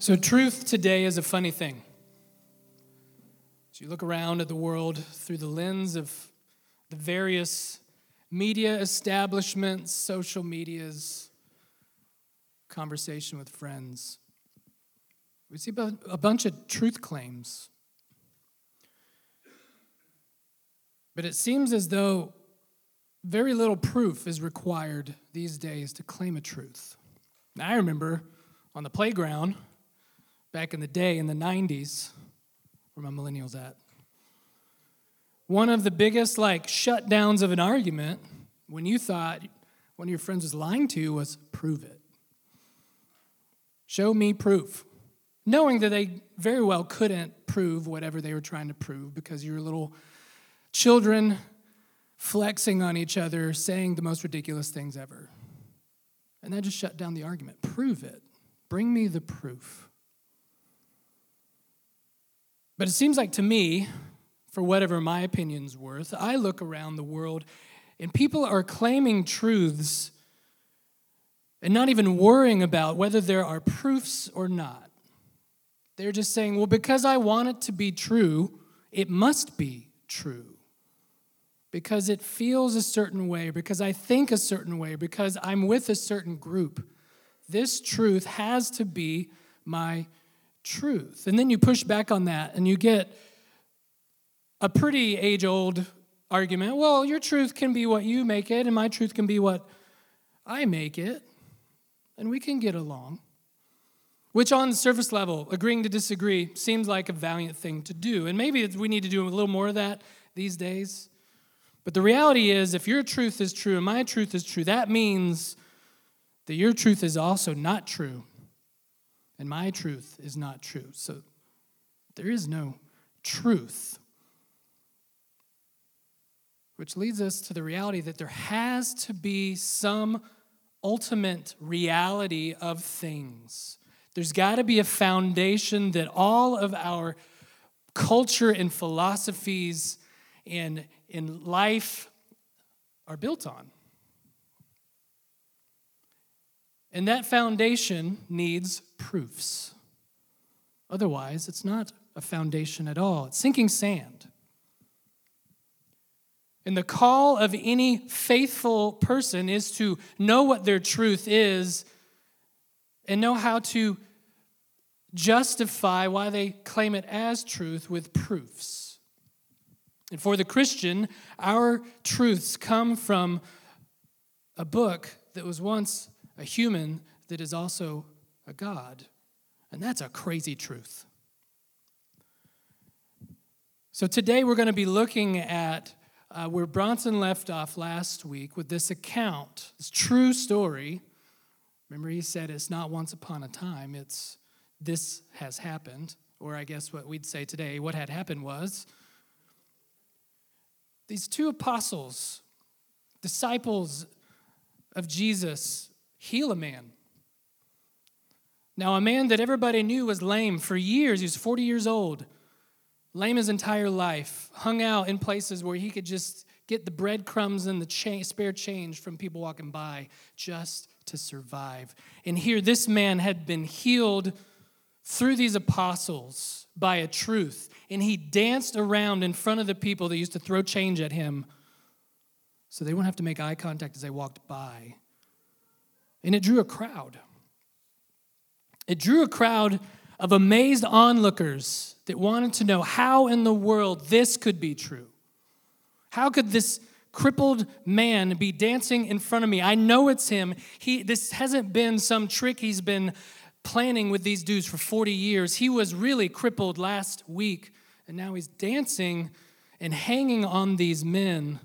So, truth today is a funny thing. As you look around at the world through the lens of the various media establishments, social medias, conversation with friends, we see a bunch of truth claims. But it seems as though very little proof is required these days to claim a truth. Now, I remember on the playground back in the day in the 90s, where my millennials at, one of the biggest like shutdowns of an argument when you thought one of your friends was lying to you was prove it. Show me proof. Knowing that they very well couldn't prove whatever they were trying to prove because you're little children flexing on each other, saying the most ridiculous things ever. And that just shut down the argument. Prove it. Bring me the proof. But it seems like to me, for whatever my opinion's worth, I look around the world and people are claiming truths and not even worrying about whether there are proofs or not. They're just saying, well, because I want it to be true, it must be true because it feels a certain way, because I think a certain way, because I'm with a certain group. This truth has to be my truth. And then you push back on that and you get a pretty age old argument. Well, your truth can be what you make it, and my truth can be what I make it. And we can get along. Which, on the surface level, agreeing to disagree seems like a valiant thing to do. And maybe we need to do a little more of that these days. But the reality is, if your truth is true and my truth is true, that means that your truth is also not true and my truth is not true. So there is no truth. Which leads us to the reality that there has to be some ultimate reality of things. There's got to be a foundation that all of our culture and philosophies and in life are built on. And that foundation needs proofs. Otherwise, it's not a foundation at all, it's sinking sand. And the call of any faithful person is to know what their truth is and know how to justify why they claim it as truth with proofs. And for the Christian, our truths come from a book that was once a human that is also a God. And that's a crazy truth. So today we're going to be looking at uh, where Bronson left off last week with this account, this true story. Remember, he said it's not once upon a time, it's this has happened. Or I guess what we'd say today, what had happened was these two apostles, disciples of Jesus, heal a man. Now, a man that everybody knew was lame for years, he was 40 years old, lame his entire life, hung out in places where he could just get the breadcrumbs and the cha- spare change from people walking by just to survive. And here, this man had been healed through these apostles by a truth. And he danced around in front of the people that used to throw change at him so they wouldn't have to make eye contact as they walked by. And it drew a crowd. It drew a crowd of amazed onlookers that wanted to know how in the world this could be true. How could this crippled man be dancing in front of me? I know it's him. He, this hasn't been some trick he's been planning with these dudes for 40 years. He was really crippled last week, and now he's dancing and hanging on these men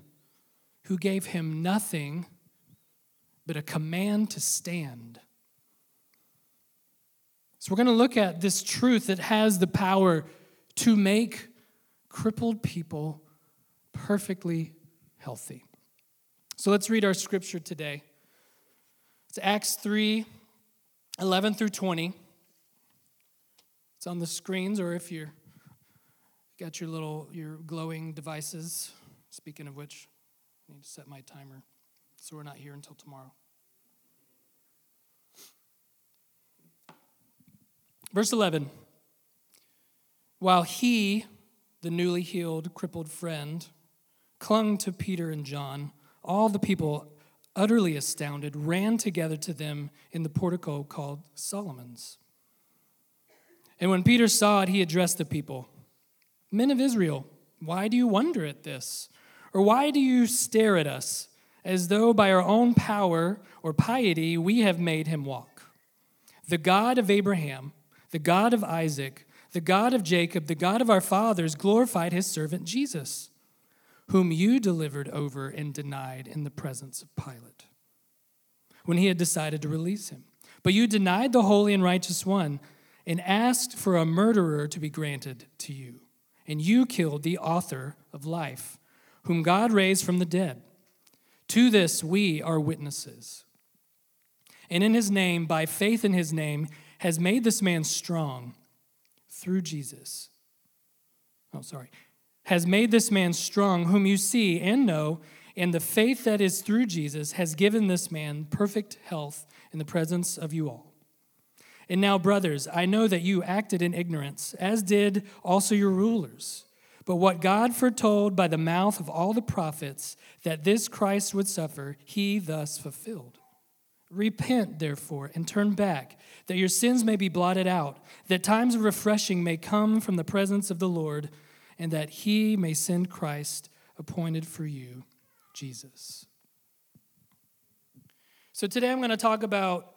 who gave him nothing but a command to stand. So, we're going to look at this truth that has the power to make crippled people perfectly healthy. So, let's read our scripture today. It's Acts 3 11 through 20. It's on the screens, or if you're got your little your glowing devices. Speaking of which, I need to set my timer so we're not here until tomorrow. Verse 11 While he, the newly healed, crippled friend, clung to Peter and John, all the people, utterly astounded, ran together to them in the portico called Solomon's. And when Peter saw it, he addressed the people Men of Israel, why do you wonder at this? Or why do you stare at us as though by our own power or piety we have made him walk? The God of Abraham, the God of Isaac, the God of Jacob, the God of our fathers glorified his servant Jesus, whom you delivered over and denied in the presence of Pilate when he had decided to release him. But you denied the holy and righteous one and asked for a murderer to be granted to you. And you killed the author of life, whom God raised from the dead. To this we are witnesses. And in his name, by faith in his name, has made this man strong through Jesus. Oh, sorry. Has made this man strong, whom you see and know, and the faith that is through Jesus has given this man perfect health in the presence of you all. And now, brothers, I know that you acted in ignorance, as did also your rulers. But what God foretold by the mouth of all the prophets that this Christ would suffer, he thus fulfilled. Repent, therefore, and turn back, that your sins may be blotted out, that times of refreshing may come from the presence of the Lord, and that he may send Christ appointed for you, Jesus. So today I'm going to talk about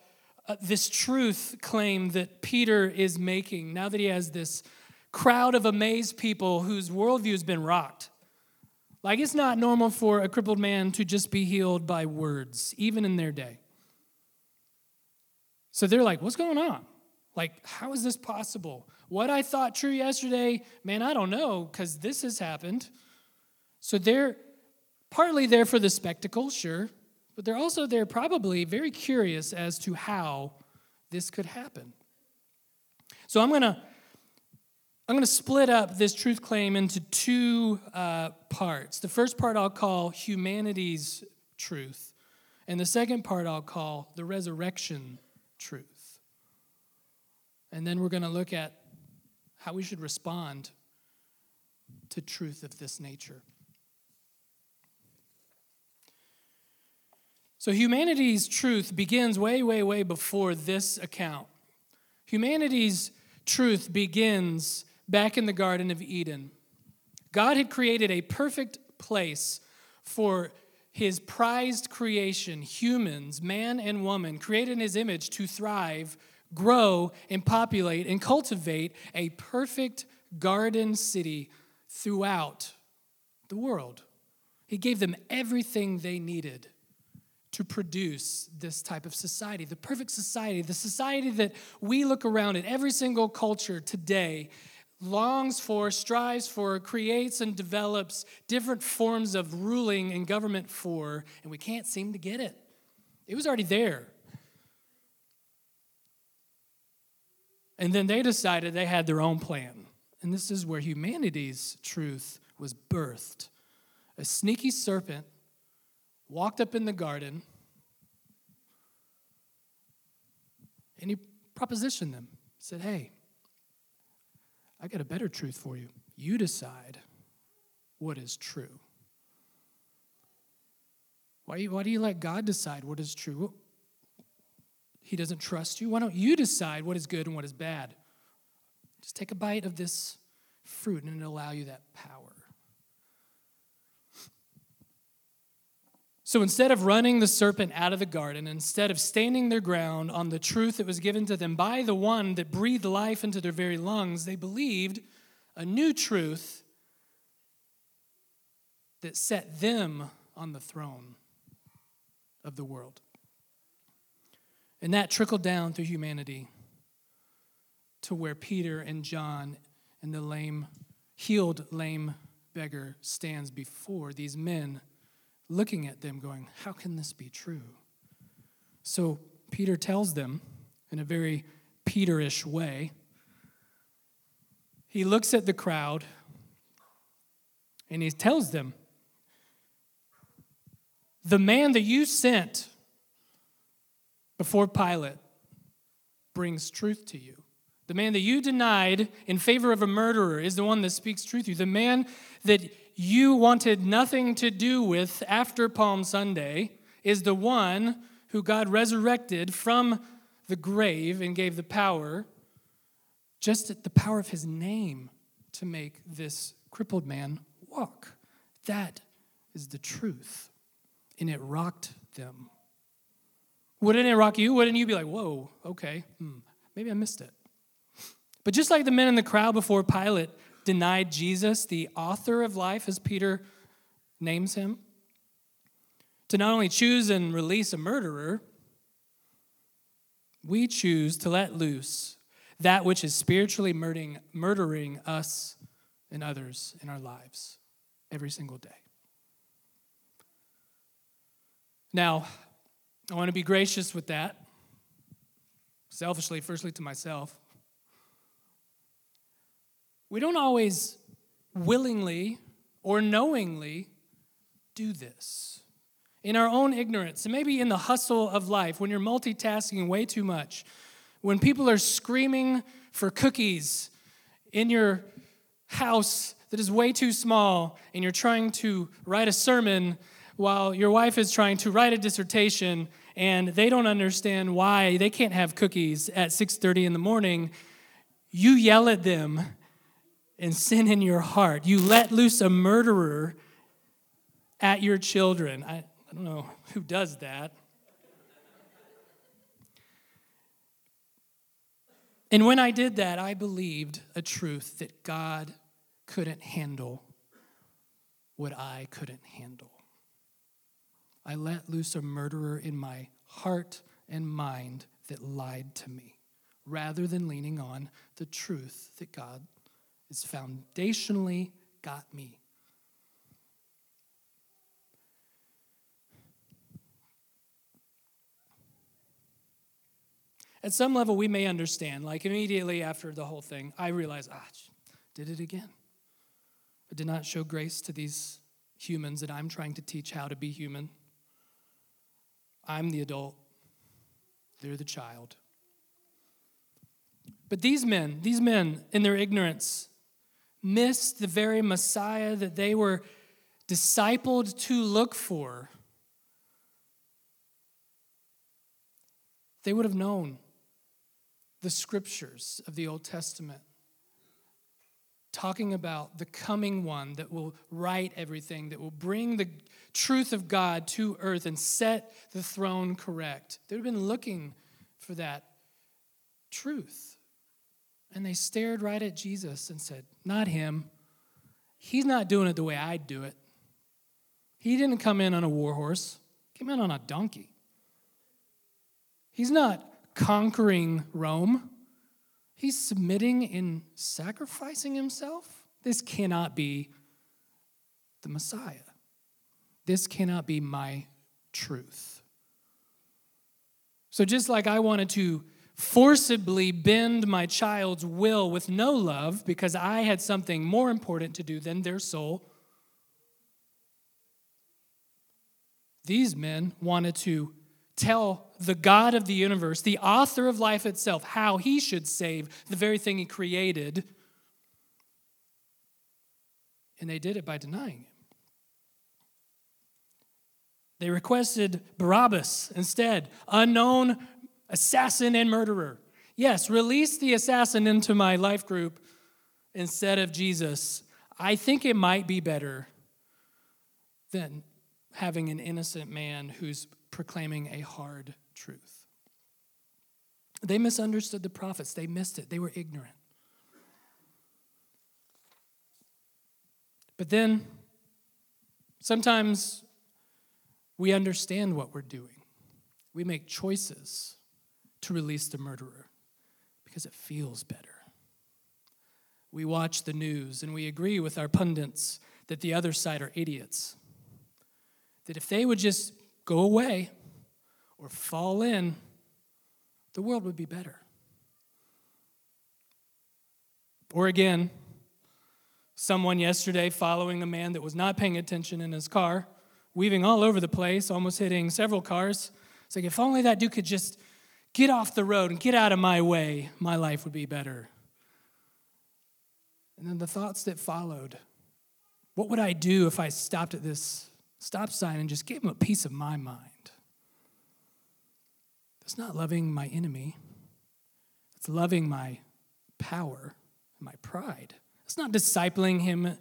uh, this truth claim that Peter is making now that he has this crowd of amazed people whose worldview has been rocked. Like it's not normal for a crippled man to just be healed by words, even in their day. So they're like, what's going on? Like, how is this possible? What I thought true yesterday, man, I don't know, because this has happened. So they're partly there for the spectacle, sure, but they're also there probably very curious as to how this could happen. So I'm going to I'm going to split up this truth claim into two uh, parts. The first part I'll call humanity's truth, and the second part I'll call the resurrection truth. And then we're going to look at how we should respond to truth of this nature. So, humanity's truth begins way, way, way before this account. Humanity's truth begins back in the Garden of Eden. God had created a perfect place for his prized creation, humans, man and woman, created in his image to thrive, grow, and populate and cultivate a perfect garden city throughout the world. He gave them everything they needed to produce this type of society, the perfect society, the society that we look around at every single culture today longs for, strives for, creates and develops different forms of ruling and government for, and we can't seem to get it. It was already there. And then they decided they had their own plan. And this is where humanity's truth was birthed. A sneaky serpent walked up in the garden and he propositioned them. Said, Hey, I got a better truth for you. You decide what is true. Why, why do you let God decide what is true? He doesn't trust you. Why don't you decide what is good and what is bad? Just take a bite of this fruit and it'll allow you that power. So instead of running the serpent out of the garden, instead of standing their ground on the truth that was given to them by the one that breathed life into their very lungs, they believed a new truth that set them on the throne of the world. And that trickled down through humanity to where Peter and John and the lame, healed lame beggar stands before these men looking at them, going, How can this be true? So Peter tells them in a very Peterish way. He looks at the crowd and he tells them, The man that you sent before Pilate brings truth to you. The man that you denied in favor of a murderer is the one that speaks truth to you. The man that you wanted nothing to do with after Palm Sunday is the one who God resurrected from the grave and gave the power, just the power of his name, to make this crippled man walk. That is the truth. And it rocked them. Wouldn't it rock you? Wouldn't you be like, whoa, okay, hmm, maybe I missed it? But just like the men in the crowd before Pilate denied Jesus, the author of life, as Peter names him, to not only choose and release a murderer, we choose to let loose that which is spiritually murdering, murdering us and others in our lives every single day. Now, I want to be gracious with that, selfishly, firstly to myself. We don't always willingly or knowingly do this. In our own ignorance, and maybe in the hustle of life, when you're multitasking way too much, when people are screaming for cookies in your house that is way too small, and you're trying to write a sermon while your wife is trying to write a dissertation and they don't understand why they can't have cookies at 6:30 in the morning, you yell at them and sin in your heart. You let loose a murderer at your children. I, I don't know who does that. And when I did that, I believed a truth that God couldn't handle what I couldn't handle. I let loose a murderer in my heart and mind that lied to me rather than leaning on the truth that God is foundationally got me. At some level, we may understand. Like immediately after the whole thing, I realized, ah, did it again. I did not show grace to these humans that I'm trying to teach how to be human. I'm the adult, they're the child. But these men, these men, in their ignorance, missed the very Messiah that they were discipled to look for. They would have known the scriptures of the Old Testament talking about the coming one that will right everything, that will bring the truth of God to earth and set the throne correct. They've been looking for that truth. And they stared right at Jesus and said, Not him. He's not doing it the way I'd do it. He didn't come in on a war horse, he came in on a donkey. He's not conquering Rome. He's submitting and sacrificing himself. This cannot be the Messiah. This cannot be my truth. So, just like I wanted to forcibly bend my child's will with no love because I had something more important to do than their soul, these men wanted to tell the God of the universe, the author of life itself, how he should save the very thing he created. And they did it by denying him. They requested Barabbas instead, unknown assassin and murderer. Yes, release the assassin into my life group instead of Jesus. I think it might be better than having an innocent man who's proclaiming a hard truth. They misunderstood the prophets, they missed it, they were ignorant. But then, sometimes we understand what we're doing. We make choices to release the murderer because it feels better. We watch the news and we agree with our pundits that the other side are idiots. That if they would just go away or fall in, the world would be better. Or again, someone yesterday following a man that was not paying attention in his car, weaving all over the place, almost hitting several cars. It's like, if only that dude could just get off the road and get out of my way, my life would be better. And then the thoughts that followed what would I do if I stopped at this stop sign and just gave him a piece of my mind? That's not loving my enemy, it's loving my power, and my pride. It's not discipling him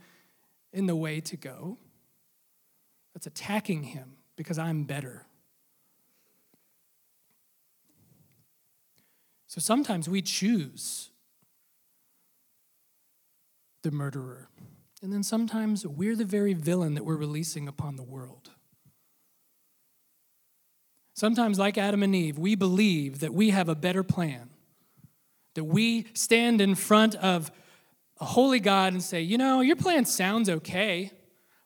in the way to go. That's attacking him because I'm better. So sometimes we choose the murderer. And then sometimes we're the very villain that we're releasing upon the world. Sometimes, like Adam and Eve, we believe that we have a better plan, that we stand in front of a holy God and say, you know, your plan sounds okay,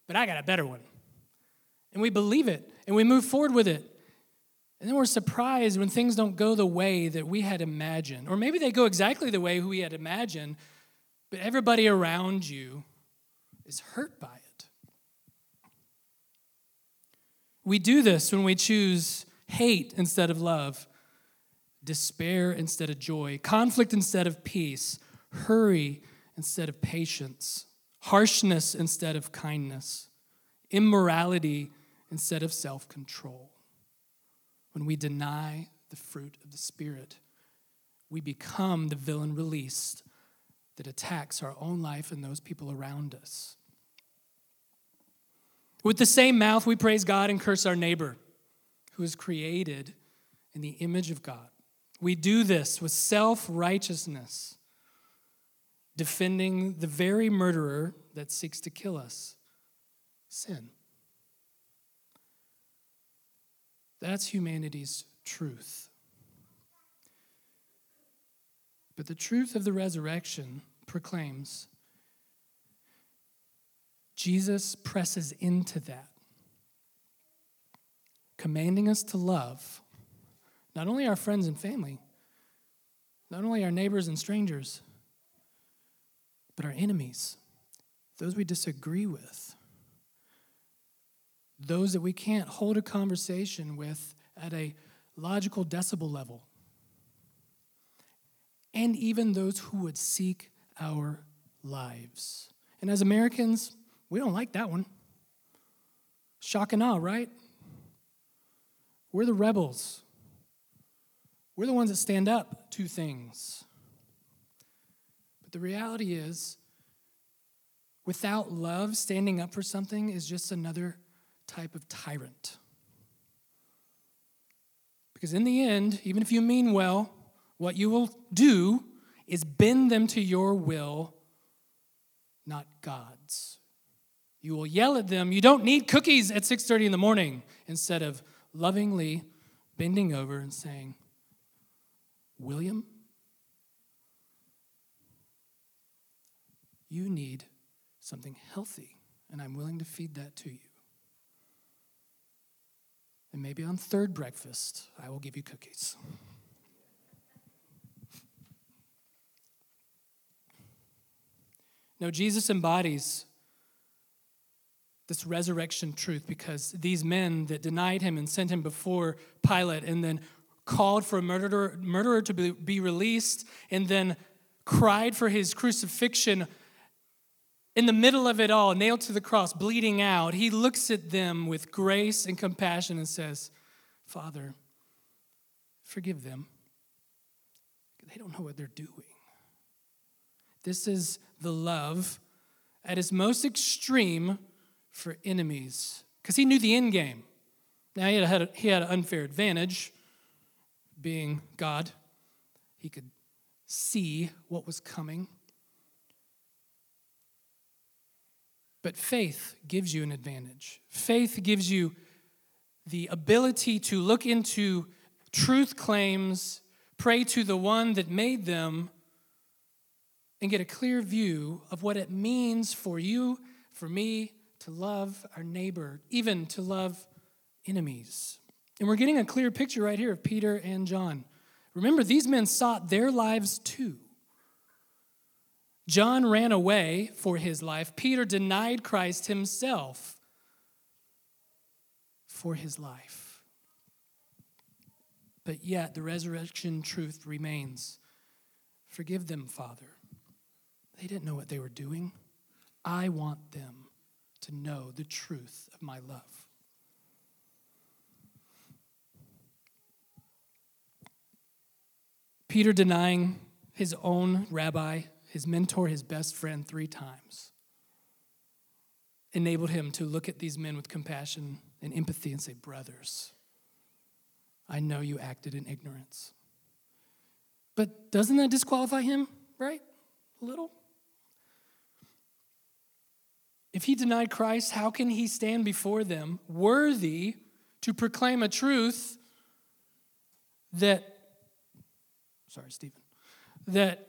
but I got a better one. And we believe it and we move forward with it. And then we're surprised when things don't go the way that we had imagined. Or maybe they go exactly the way we had imagined, but everybody around you is hurt by it. We do this when we choose hate instead of love, despair instead of joy, conflict instead of peace, hurry instead of patience, harshness instead of kindness, immorality instead of self control. When we deny the fruit of the Spirit, we become the villain released that attacks our own life and those people around us. With the same mouth, we praise God and curse our neighbor who is created in the image of God. We do this with self righteousness defending the very murderer that seeks to kill us sin. That's humanity's truth. But the truth of the resurrection proclaims Jesus presses into that, commanding us to love not only our friends and family, not only our neighbors and strangers, but our enemies, those we disagree with, those that we can't hold a conversation with at a logical decibel level, and even those who would seek our lives. And as Americans, we don't like that one. Shock and awe, right? We're the rebels. We're the ones that stand up to things. But the reality is, without love, standing up for something is just another type of tyrant. Because in the end, even if you mean well, what you will do is bend them to your will, not God's. You will yell at them, you don't need cookies at 6:30 in the morning, instead of lovingly bending over and saying, William, You need something healthy, and I'm willing to feed that to you. And maybe on third breakfast, I will give you cookies. No, Jesus embodies this resurrection truth because these men that denied him and sent him before Pilate and then called for a murderer, murderer to be, be released and then cried for his crucifixion in the middle of it all, nailed to the cross, bleeding out, he looks at them with grace and compassion and says, Father, forgive them. They don't know what they're doing. This is the love at its most extreme for enemies because he knew the end game. Now, he had, he had an unfair advantage being God, he could see what was coming. But faith gives you an advantage. Faith gives you the ability to look into truth claims, pray to the one that made them, and get a clear view of what it means for you, for me, to love our neighbor, even to love enemies. And we're getting a clear picture right here of Peter and John. Remember, these men sought their lives too. John ran away for his life. Peter denied Christ himself for his life. but yet the resurrection truth remains. Forgive them, Father. They didn't know what they were doing. I want them to know the truth of my love. Peter denying his own rabbi, his mentor, his best friend three times enabled him to look at these men with compassion and empathy and say, Brothers, I know you acted in ignorance. But doesn't that disqualify him, right? A little? If he denied Christ, how can he stand before them worthy to proclaim a truth that, sorry, Stephen, that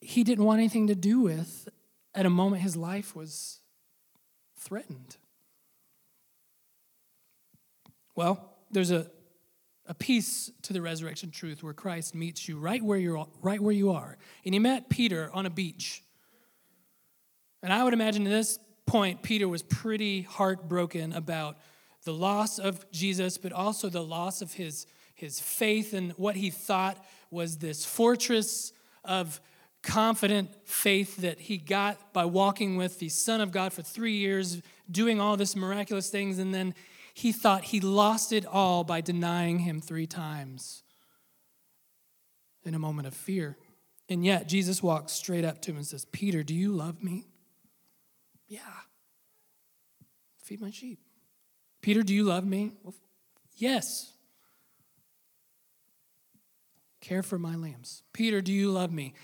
he didn't want anything to do with at a moment his life was threatened? Well, there's a, a piece to the resurrection truth where Christ meets you right where, you're, right where you are. And he met Peter on a beach. And I would imagine at this point, Peter was pretty heartbroken about the loss of Jesus, but also the loss of his, his faith and what he thought was this fortress of confident faith that he got by walking with the Son of God for three years, doing all this miraculous things, and then he thought he lost it all by denying him three times in a moment of fear. And yet, Jesus walks straight up to him and says, Peter, do you love me? Yeah. Feed my sheep. Peter, do you love me? Yes. Care for my lambs. Peter, do you love me?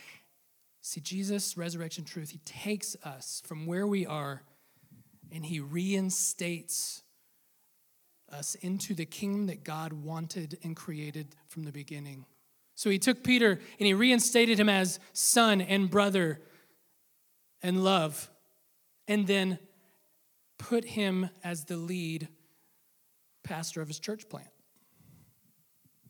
See, Jesus' resurrection truth, he takes us from where we are and he reinstates us into the kingdom that God wanted and created from the beginning. So he took Peter and he reinstated him as son and brother and love, and then put him as the lead pastor of his church plant.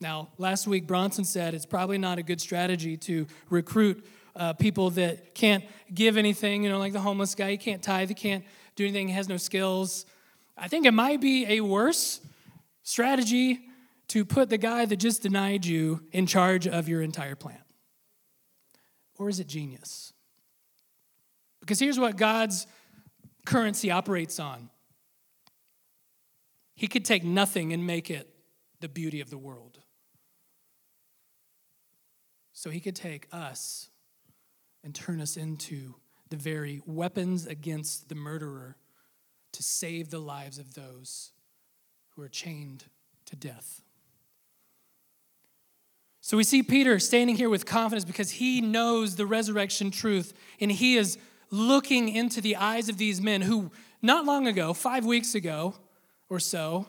Now, last week, Bronson said it's probably not a good strategy to recruit uh, people that can't give anything, you know, like the homeless guy. He can't tithe, he can't do anything, he has no skills. I think it might be a worse strategy to put the guy that just denied you in charge of your entire plant. Or is it genius? Because here's what God's currency operates on He could take nothing and make it the beauty of the world. So He could take us and turn us into the very weapons against the murderer to save the lives of those who are chained to death. So we see Peter standing here with confidence because he knows the resurrection truth and he is looking into the eyes of these men who, not long ago, five weeks ago or so,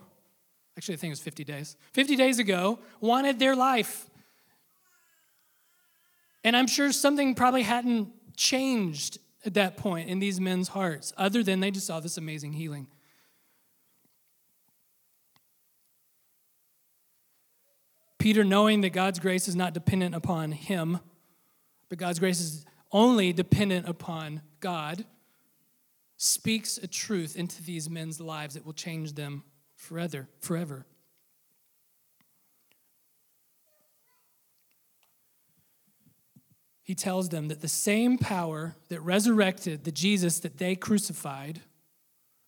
actually, I think it was 50 days, 50 days ago, wanted their life. And I'm sure something probably hadn't changed at that point in these men's hearts, other than they just saw this amazing healing. Peter, knowing that God's grace is not dependent upon him, but God's grace is only dependent upon God, speaks a truth into these men's lives that will change them forever. forever. He tells them that the same power that resurrected the Jesus that they crucified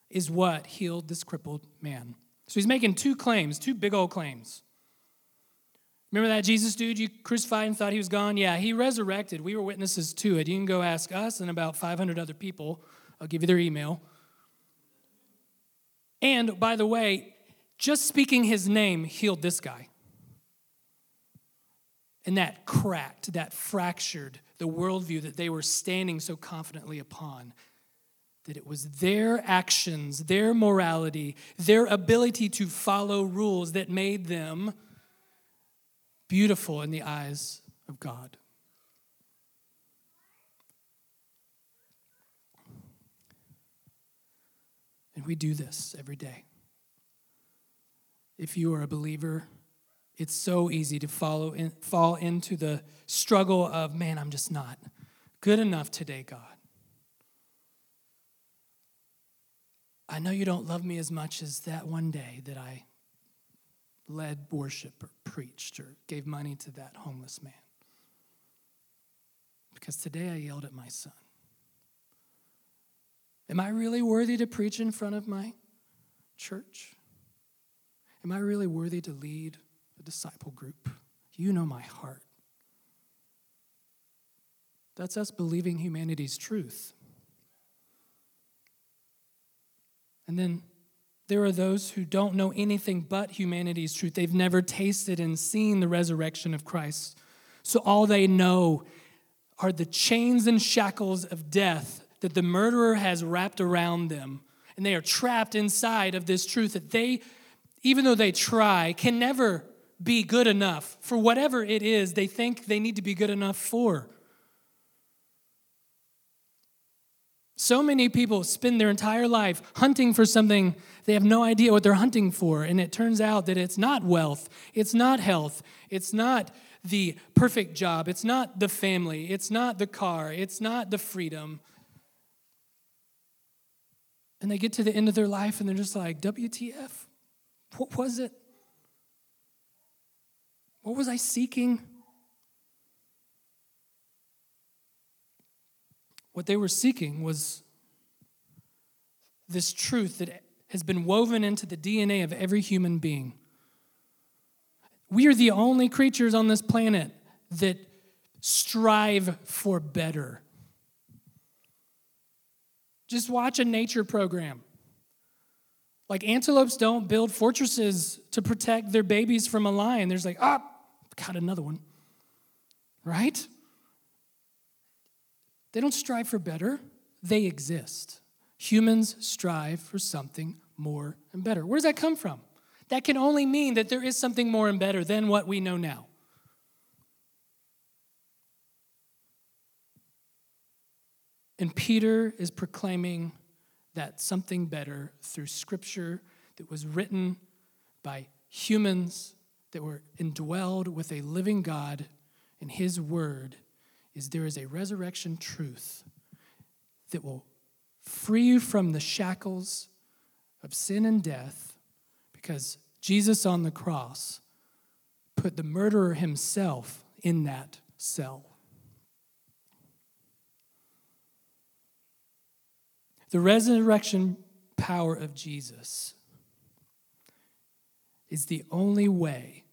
is what healed this crippled man. So he's making two claims, two big old claims. Remember that Jesus dude you crucified and thought he was gone? Yeah, he resurrected. We were witnesses to it. You can go ask us and about 500 other people. I'll give you their email. And by the way, just speaking his name healed this guy. And that cracked, that fractured the worldview that they were standing so confidently upon. That it was their actions, their morality, their ability to follow rules that made them beautiful in the eyes of God. And we do this every day. If you are a believer, it's so easy to follow in, fall into the struggle of, man, I'm just not good enough today, God. I know you don't love me as much as that one day that I led worship or preached or gave money to that homeless man. Because today I yelled at my son. Am I really worthy to preach in front of my church? Am I really worthy to lead disciple group? You know my heart. That's us believing humanity's truth. And then there are those who don't know anything but humanity's truth. They've never tasted and seen the resurrection of Christ. So all they know are the chains and shackles of death that the murderer has wrapped around them. And they are trapped inside of this truth that they, even though they try, can never be good enough for whatever it is they think they need to be good enough for. So many people spend their entire life hunting for something they have no idea what they're hunting for, and it turns out that it's not wealth, it's not health, it's not the perfect job, it's not the family, it's not the car, it's not the freedom. And they get to the end of their life and they're just like, WTF? What was it? What was I seeking? What they were seeking was this truth that has been woven into the DNA of every human being. We are the only creatures on this planet that strive for better. Just watch a nature program. Like antelopes don't build fortresses to protect their babies from a lion. There's like, ah, got another one. Right? They don't strive for better, they exist. Humans strive for something more and better. Where does that come from? That can only mean that there is something more and better than what we know now. And Peter is proclaiming that something better through scripture that was written by humans that were indwelled with a living God and his word is there is a resurrection truth that will free you from the shackles of sin and death because Jesus on the cross put the murderer himself in that cell. The resurrection power of Jesus is the only way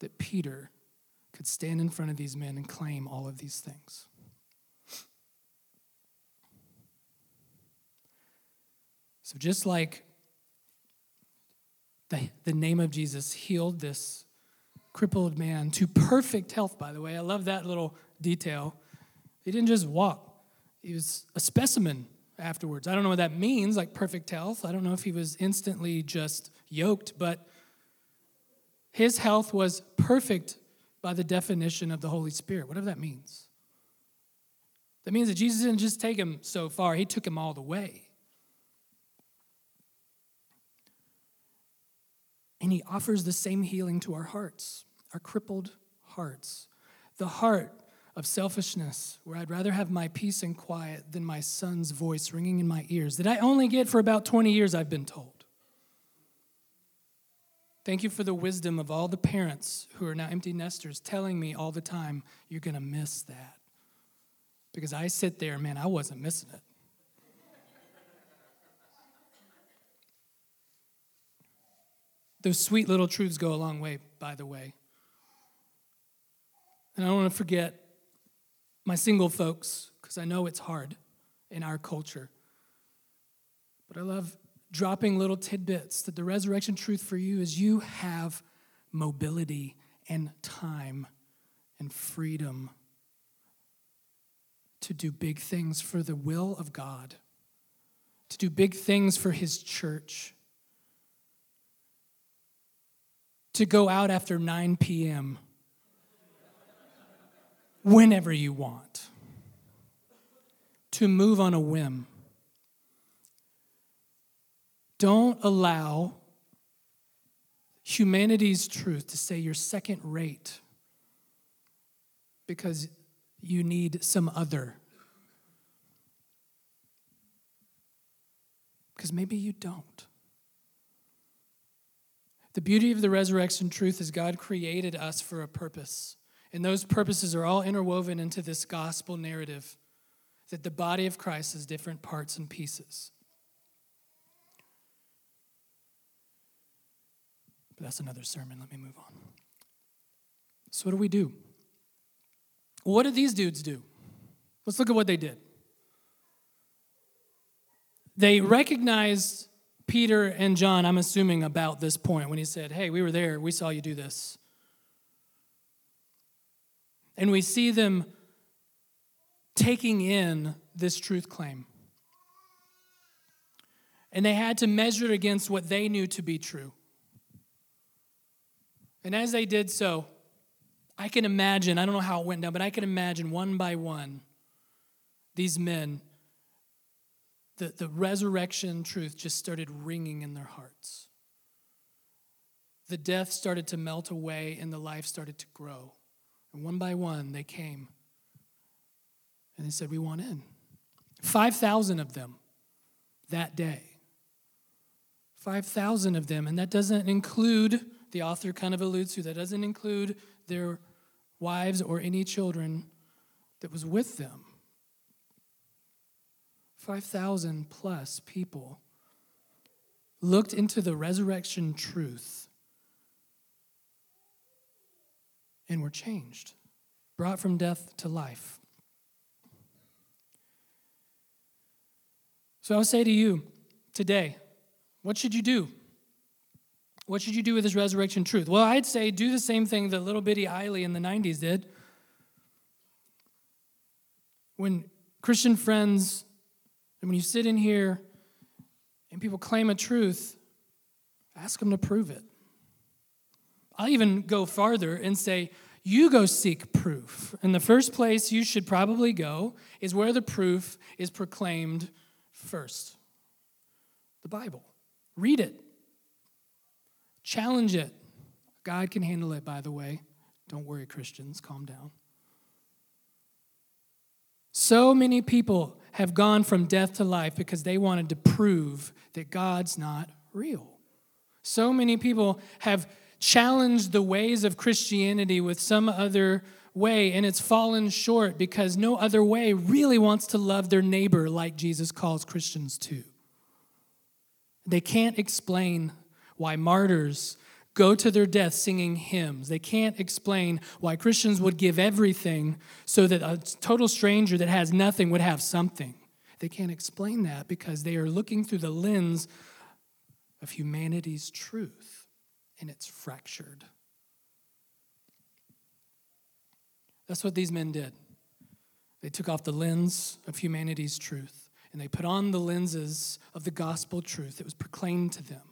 that Peter could stand in front of these men and claim all of these things. So, just like the, the name of Jesus healed this crippled man to perfect health, by the way, I love that little detail. He didn't just walk, he was a specimen afterwards. I don't know what that means, like perfect health. I don't know if he was instantly just yoked, but his health was perfect by the definition of the Holy Spirit, whatever that means. That means that Jesus didn't just take him so far, he took him all the way. And he offers the same healing to our hearts, our crippled hearts. The heart of selfishness, where I'd rather have my peace and quiet than my son's voice ringing in my ears, that I only get for about 20 years, I've been told. Thank you for the wisdom of all the parents who are now empty nesters telling me all the time, you're going to miss that. Because I sit there, man, I wasn't missing it. Those sweet little truths go a long way, by the way. And I don't want to forget my single folks, because I know it's hard in our culture. But I love dropping little tidbits that the resurrection truth for you is you have mobility and time and freedom to do big things for the will of God, to do big things for His church, to go out after 9 p.m. whenever you want, to move on a whim don't allow humanity's truth to say you're second rate because you need some other. Because maybe you don't. The beauty of the resurrection truth is God created us for a purpose. And those purposes are all interwoven into this gospel narrative that the body of Christ is different parts and pieces. But that's another sermon. Let me move on. So, what do we do? What did these dudes do? Let's look at what they did. They recognized Peter and John, I'm assuming, about this point when he said, Hey, we were there, we saw you do this. And we see them taking in this truth claim. And they had to measure it against what they knew to be true. And as they did so, I can imagine, I don't know how it went down, but I can imagine one by one these men, the, the resurrection truth just started ringing in their hearts. The death started to melt away and the life started to grow. And one by one, they came and they said, We want in. 5,000 of them that day. 5,000 of them, and that doesn't include, the author kind of alludes to, that doesn't include their wives or any children that was with them. 5,000 plus people looked into the resurrection truth and were changed, brought from death to life. So I'll say to you today, what should you do? What should you do with this resurrection truth? Well, I'd say do the same thing that little bitty Eiley in the 90s did. When Christian friends and when you sit in here and people claim a truth, ask them to prove it. I'll even go farther and say, you go seek proof. And the first place you should probably go is where the proof is proclaimed first the Bible. Read it, challenge it. God can handle it, by the way. Don't worry, Christians, calm down. So many people have gone from death to life because they wanted to prove that God's not real. So many people have challenged the ways of Christianity with some other way, and it's fallen short because no other way really wants to love their neighbor like Jesus calls Christians to. They can't explain why martyrs go to their death singing hymns. They can't explain why Christians would give everything so that a total stranger that has nothing would have something. They can't explain that because they are looking through the lens of humanity's truth, and it's fractured. That's what these men did. They took off the lens of humanity's truth and they put on the lenses of the gospel truth that was proclaimed to them.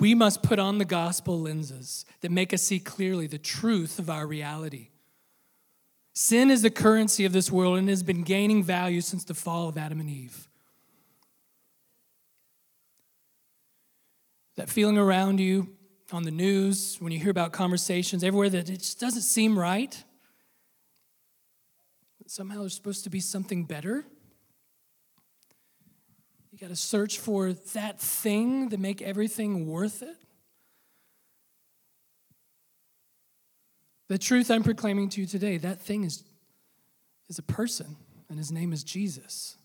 We must put on the gospel lenses that make us see clearly the truth of our reality. Sin is the currency of this world and has been gaining value since the fall of Adam and Eve. That feeling around you on the news, when you hear about conversations everywhere that it just doesn't seem right, somehow there's supposed to be something better. Got to search for that thing to make everything worth it. The truth I'm proclaiming to you today, that thing is, is a person, and his name is Jesus.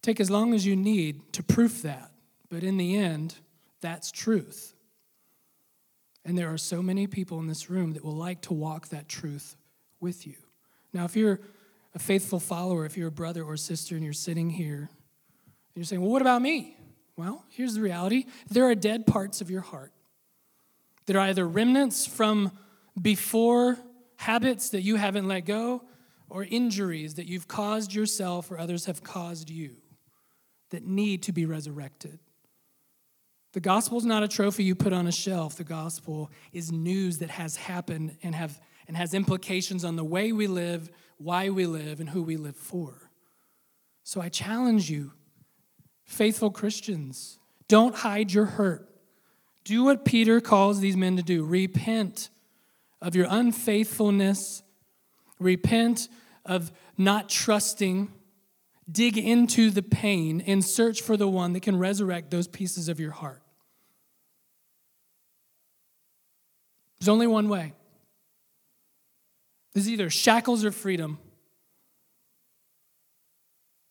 Take as long as you need to proof that, but in the end, that's truth. And there are so many people in this room that will like to walk that truth with you. Now, if you're a faithful follower, if you're a brother or sister and you're sitting here and you're saying, well, what about me? Well, here's the reality there are dead parts of your heart that are either remnants from before habits that you haven't let go or injuries that you've caused yourself or others have caused you that need to be resurrected. The gospel is not a trophy you put on a shelf. The gospel is news that has happened and, have, and has implications on the way we live why we live and who we live for. So I challenge you, faithful Christians, don't hide your hurt. Do what Peter calls these men to do repent of your unfaithfulness, repent of not trusting, dig into the pain and search for the one that can resurrect those pieces of your heart. There's only one way. There's either shackles or freedom,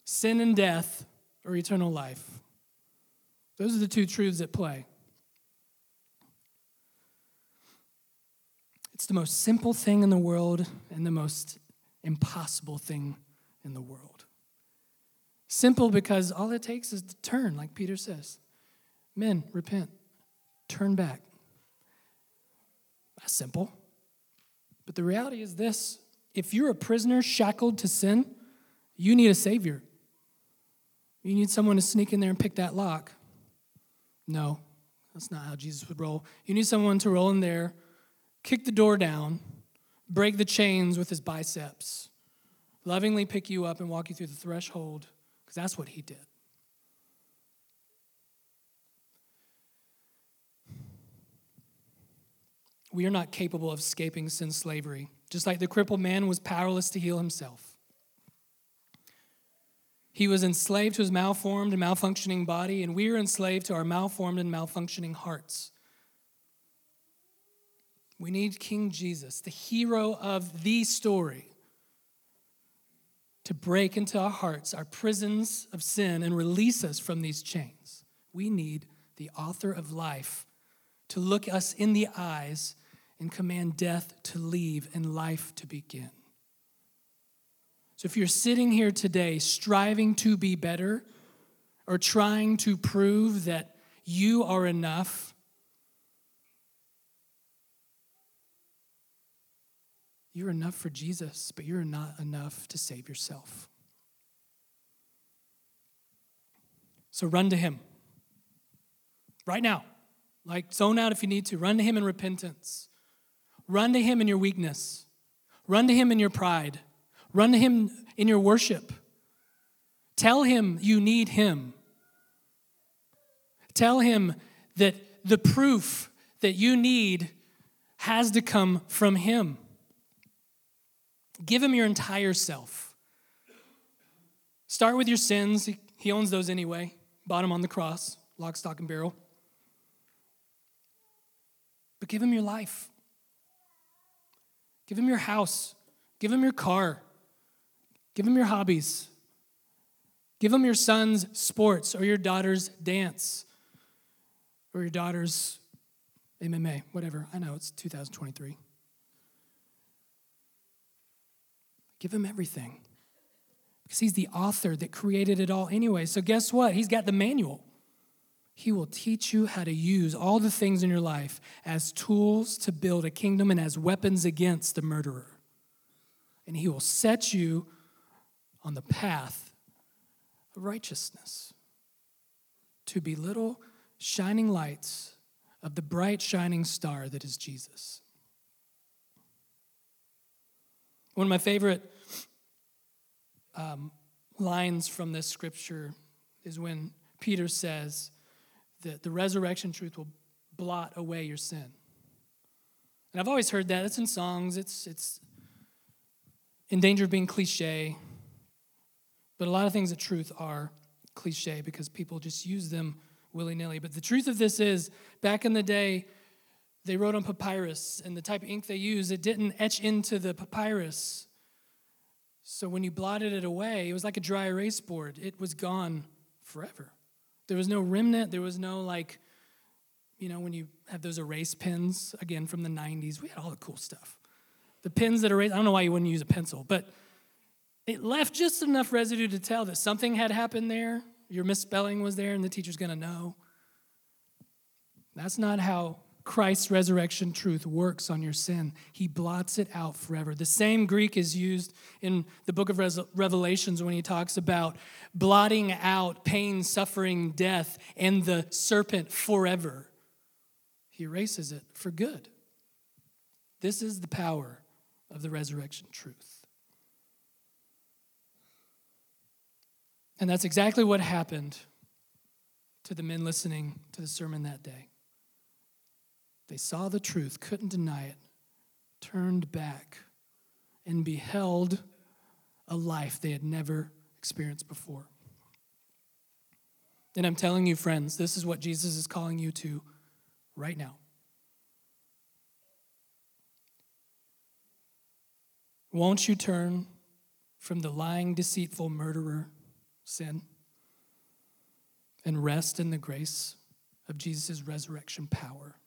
sin and death, or eternal life. Those are the two truths at play. It's the most simple thing in the world and the most impossible thing in the world. Simple because all it takes is to turn, like Peter says. Men, repent, turn back. That's simple. But the reality is this if you're a prisoner shackled to sin, you need a Savior. You need someone to sneak in there and pick that lock. No, that's not how Jesus would roll. You need someone to roll in there, kick the door down, break the chains with his biceps, lovingly pick you up and walk you through the threshold, because that's what he did. We are not capable of escaping sin's slavery, just like the crippled man was powerless to heal himself. He was enslaved to his malformed and malfunctioning body, and we are enslaved to our malformed and malfunctioning hearts. We need King Jesus, the hero of the story, to break into our hearts our prisons of sin and release us from these chains. We need the author of life to look us in the eyes and command death to leave and life to begin. So if you're sitting here today striving to be better or trying to prove that you are enough, you're enough for Jesus, but you're not enough to save yourself. So run to Him right now. Like, zone out if you need to. Run to Him in repentance. Run to Him in your weakness. Run to Him in your pride. Run to Him in your worship. Tell Him you need Him. Tell Him that the proof that you need has to come from Him. Give Him your entire self. Start with your sins. He owns those anyway. Bottom on the cross, lock, stock, and barrel. But give Him your life. Give Him your house. Give Him your car. Give him your hobbies. Give him your son's sports or your daughter's dance or your daughter's MMA, whatever. I know it's 2023. Give him everything because he's the author that created it all anyway. So, guess what? He's got the manual. He will teach you how to use all the things in your life as tools to build a kingdom and as weapons against the murderer. And he will set you on the path of righteousness, to be little shining lights of the bright shining star that is Jesus. One of my favorite um, lines from this scripture is when Peter says that the resurrection truth will blot away your sin. And I've always heard that. It's in songs, it's, it's in danger of being cliche. But a lot of things at truth are cliche because people just use them willy nilly. But the truth of this is, back in the day, they wrote on papyrus, and the type of ink they used, it didn't etch into the papyrus. So when you blotted it away, it was like a dry erase board. It was gone forever. There was no remnant. There was no, like, you know, when you have those erase pens, again, from the 90s, we had all the cool stuff. The pens that erase, I don't know why you wouldn't use a pencil, but it left just enough residue to tell that something had happened there. Your misspelling was there, and the teacher's going to know. That's not how Christ's resurrection truth works on your sin. He blots it out forever. The same Greek is used in the book of Revelations when he talks about blotting out pain, suffering, death, and the serpent forever. He erases it for good. This is the power of the resurrection truth. And that's exactly what happened to the men listening to the sermon that day. They saw the truth, couldn't deny it, turned back, and beheld a life they had never experienced before. And I'm telling you, friends, this is what Jesus is calling you to right now. Won't you turn from the lying, deceitful murderer sin and rest in the grace of Jesus' resurrection power?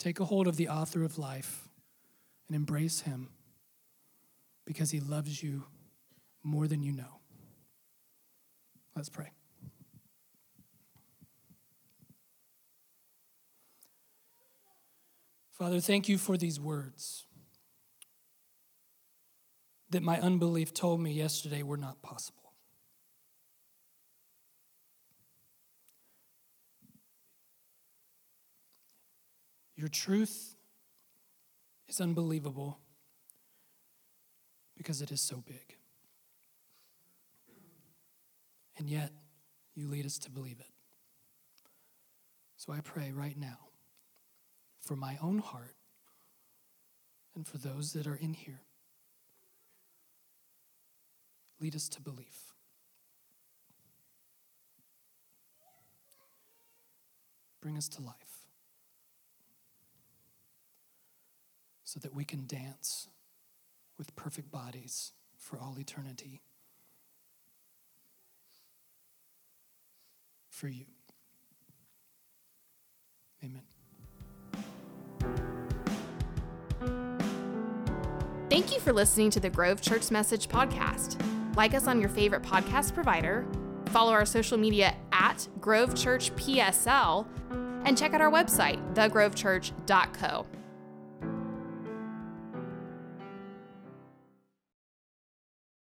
Take a hold of the author of life and embrace him because he loves you more than you know. Let's pray. Father, thank you for these words that my unbelief told me yesterday were not possible. Your truth is unbelievable because it is so big. And yet, you lead us to believe it. So I pray right now for my own heart and for those that are in here. Lead us to belief. Bring us to life so that we can dance with perfect bodies for all eternity for you. Amen. Thank you for listening to the Grove Church Message podcast. Like us on your favorite podcast provider, follow our social media at Grove Church PSL, and check out our website, thegrovechurch.co.